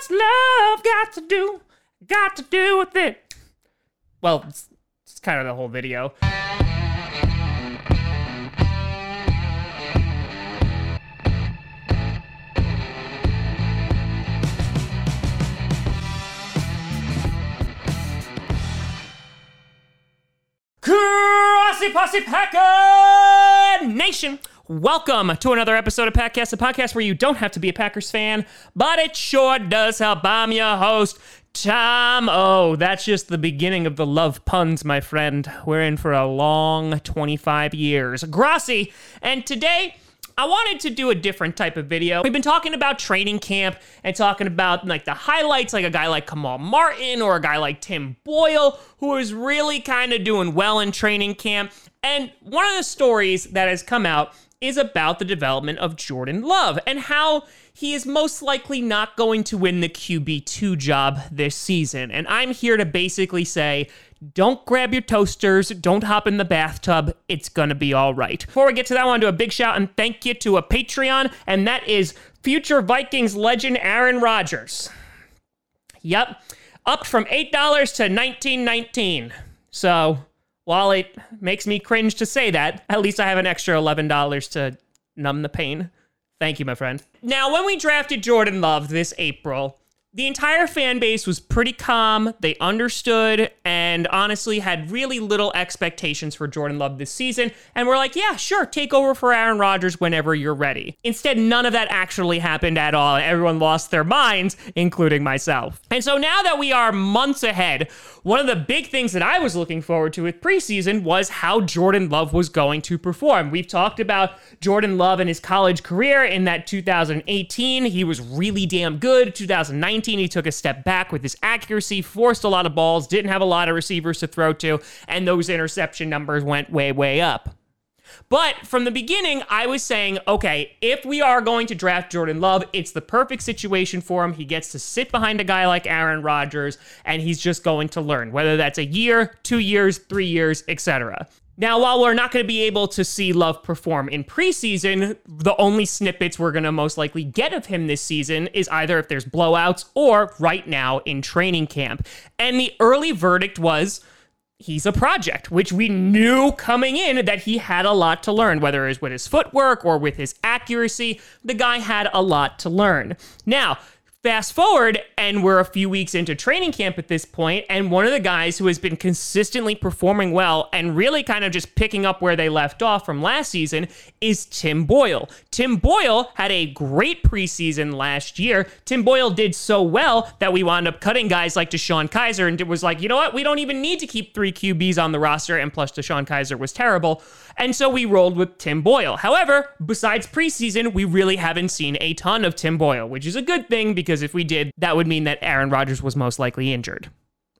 What's love got to do? Got to do with it. Well, it's, it's kind of the whole video. Grossi Posse Packer Nation. Welcome to another episode of Packcast, a podcast where you don't have to be a Packers fan, but it sure does help. I'm your host, Tom. Oh, that's just the beginning of the love puns, my friend. We're in for a long 25 years. Grossi, and today I wanted to do a different type of video. We've been talking about training camp and talking about like the highlights, like a guy like Kamal Martin or a guy like Tim Boyle, who is really kind of doing well in training camp. And one of the stories that has come out is about the development of Jordan Love and how he is most likely not going to win the QB2 job this season. And I'm here to basically say, don't grab your toasters, don't hop in the bathtub, it's gonna be all right. Before we get to that, I want to do a big shout and thank you to a Patreon, and that is future Vikings legend Aaron Rodgers. Yep, up from $8 to $19.19. So, while it makes me cringe to say that, at least I have an extra $11 to numb the pain. Thank you, my friend. Now, when we drafted Jordan Love this April, the entire fan base was pretty calm. They understood and honestly had really little expectations for Jordan Love this season. And we're like, yeah, sure, take over for Aaron Rodgers whenever you're ready. Instead, none of that actually happened at all. Everyone lost their minds, including myself. And so now that we are months ahead, one of the big things that I was looking forward to with preseason was how Jordan Love was going to perform. We've talked about Jordan Love and his college career in that 2018. He was really damn good. 2019, he took a step back with his accuracy, forced a lot of balls, didn't have a lot of receivers to throw to, and those interception numbers went way, way up. But from the beginning, I was saying, okay, if we are going to draft Jordan Love, it's the perfect situation for him. He gets to sit behind a guy like Aaron Rodgers, and he's just going to learn, whether that's a year, two years, three years, etc. Now, while we're not going to be able to see Love perform in preseason, the only snippets we're going to most likely get of him this season is either if there's blowouts or right now in training camp. And the early verdict was he's a project, which we knew coming in that he had a lot to learn, whether it was with his footwork or with his accuracy. The guy had a lot to learn. Now, Fast forward, and we're a few weeks into training camp at this point, and one of the guys who has been consistently performing well and really kind of just picking up where they left off from last season is Tim Boyle. Tim Boyle had a great preseason last year. Tim Boyle did so well that we wound up cutting guys like DeShone Kizer and it was like, you know what? We don't even need to keep three QBs on the roster, and plus DeShone Kizer was terrible. And so we rolled with Tim Boyle. However, besides preseason, we really haven't seen a ton of Tim Boyle, which is a good thing because if we did, that would mean that Aaron Rodgers was most likely injured.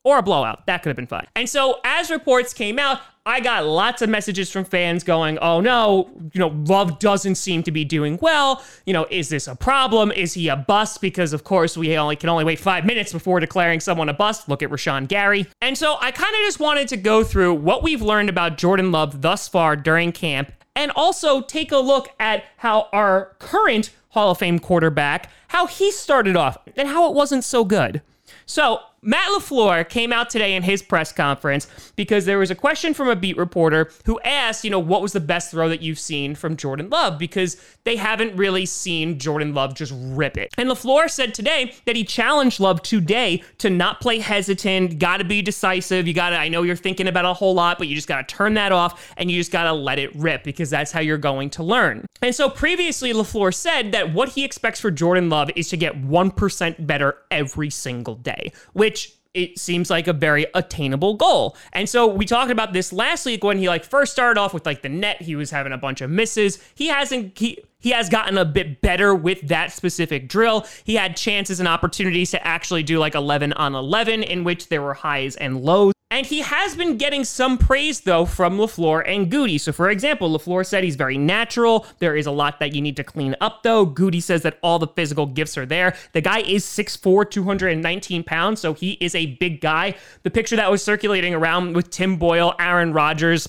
Or a blowout. That could have been fun. And so, as reports came out, I got lots of messages from fans going, oh no, you know, Love doesn't seem to be doing well. You know, is this a problem? Is he a bust? Because, of course, we only can only wait five minutes before declaring someone a bust. Look at Rashan Gary. And so I kind of just wanted to go through what we've learned about Jordan Love thus far during camp and also take a look at how our current Hall of Fame quarterback, how he started off and how it wasn't so good. So, Matt LaFleur came out today in his press conference because there was a question from a beat reporter who asked, you know, what was the best throw that you've seen from Jordan Love? Because they haven't really seen Jordan Love just rip it. And LaFleur said today that he challenged Love today to not play hesitant, got to be decisive. You got to, I know you're thinking about a whole lot, but you just got to turn that off and you just got to let it rip because that's how you're going to learn. And so previously, LaFleur said that what he expects for Jordan Love is to get 1% better every single day, which which it seems like a very attainable goal. And so we talked about this last week when he like first started off with like the net, he was having a bunch of misses. He hasn't he he has gotten a bit better with that specific drill. He had chances and opportunities to actually do like 11 on 11 in which there were highs and lows. And he has been getting some praise, though, from LaFleur and Goody. So, for example, LaFleur said he's very natural. There is a lot that you need to clean up, though. Goody says that all the physical gifts are there. The guy is 6'4, 219 pounds, so he is a big guy. The picture that was circulating around with Tim Boyle, Aaron Rodgers,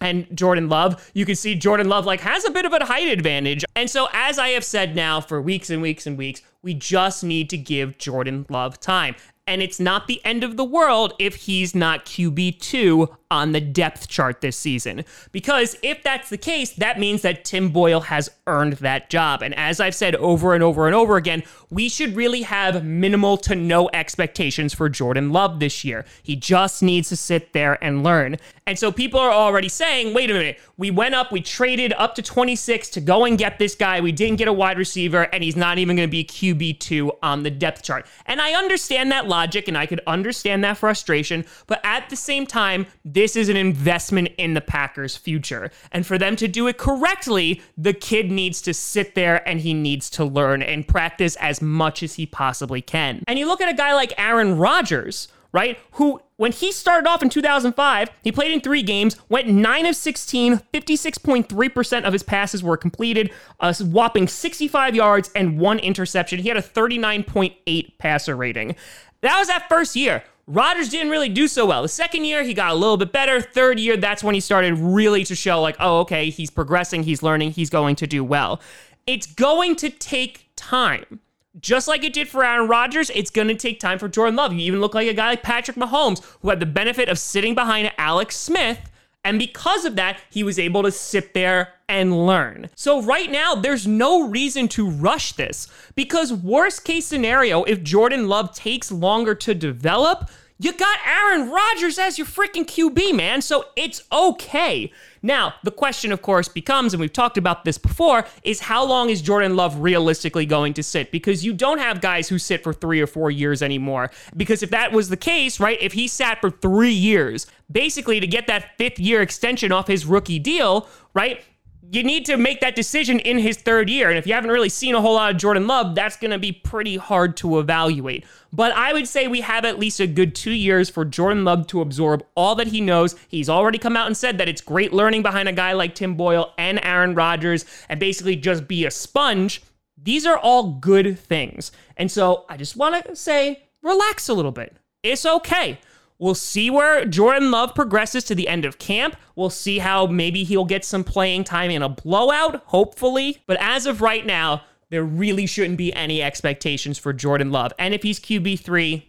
and Jordan Love, you can see Jordan Love like has a bit of a height advantage. And so as I have said now for weeks and weeks and weeks, we just need to give Jordan Love time. And it's not the end of the world if he's not QB2 on the depth chart this season. Because if that's the case, that means that Tim Boyle has earned that job. And as I've said over and over and over again, we should really have minimal to no expectations for Jordan Love this year. He just needs to sit there and learn. And so people are already saying, wait a minute, we went up, we traded up to 26 to go and get this guy. We didn't get a wide receiver, and he's not even going to be QB2 on the depth chart. And I understand that logic and I could understand that frustration, but at the same time, this is an investment in the Packers' future. And for them to do it correctly, the kid needs to sit there and he needs to learn and practice as much as he possibly can. And you look at a guy like Aaron Rodgers, right? Who, when he started off in 2005, he played in three games, went 9 of 16, 56.3% of his passes were completed, uh, a whopping 65 yards and one interception. He had a 39.8 passer rating. That was that first year. Rodgers didn't really do so well. The second year, he got a little bit better. Third year, that's when he started really to show, like, oh, okay, he's progressing, he's learning, he's going to do well. It's going to take time. Just like it did for Aaron Rodgers, it's going to take time for Jordan Love. You even look like a guy like Patrick Mahomes, who had the benefit of sitting behind Alex Smith and because of that, he was able to sit there and learn. So, right now, there's no reason to rush this because, worst case scenario, if Jordan Love takes longer to develop, you got Aaron Rodgers as your freaking QB, man. So it's okay. Now, the question, of course, becomes, and we've talked about this before, is how long is Jordan Love realistically going to sit? Because you don't have guys who sit for three or four years anymore. Because if that was the case, right, if he sat for three years, basically to get that fifth year extension off his rookie deal, right, you need to make that decision in his third year. And if you haven't really seen a whole lot of Jordan Love, that's going to be pretty hard to evaluate. But I would say we have at least a good two years for Jordan Love to absorb all that he knows. He's already come out and said that it's great learning behind a guy like Tim Boyle and Aaron Rodgers and basically just be a sponge. These are all good things. And so I just want to say, relax a little bit. It's okay. We'll see where Jordan Love progresses to the end of camp. We'll see how maybe he'll get some playing time in a blowout, hopefully. But as of right now, there really shouldn't be any expectations for Jordan Love. And if he's QB3,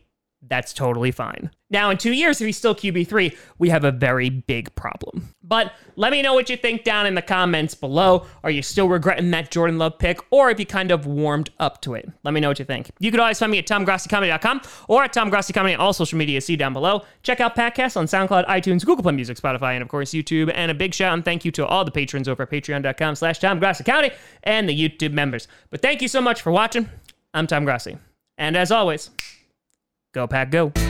that's totally fine. Now, in two years, if he's still QB3, we have a very big problem. But let me know what you think down in the comments below. Are you still regretting that Jordan Love pick, or have you kind of warmed up to it? Let me know what you think. You can always find me at TomGrossiComedy.com or at TomGrossiComedy on all social media. See down below. Check out podcasts on SoundCloud, iTunes, Google Play Music, Spotify, and of course YouTube. And a big shout and thank you to all the patrons over at patreon.com slash TomGrossiComedy and the YouTube members. But thank you so much for watching. I'm Tom Grossi. And as always, go pack go.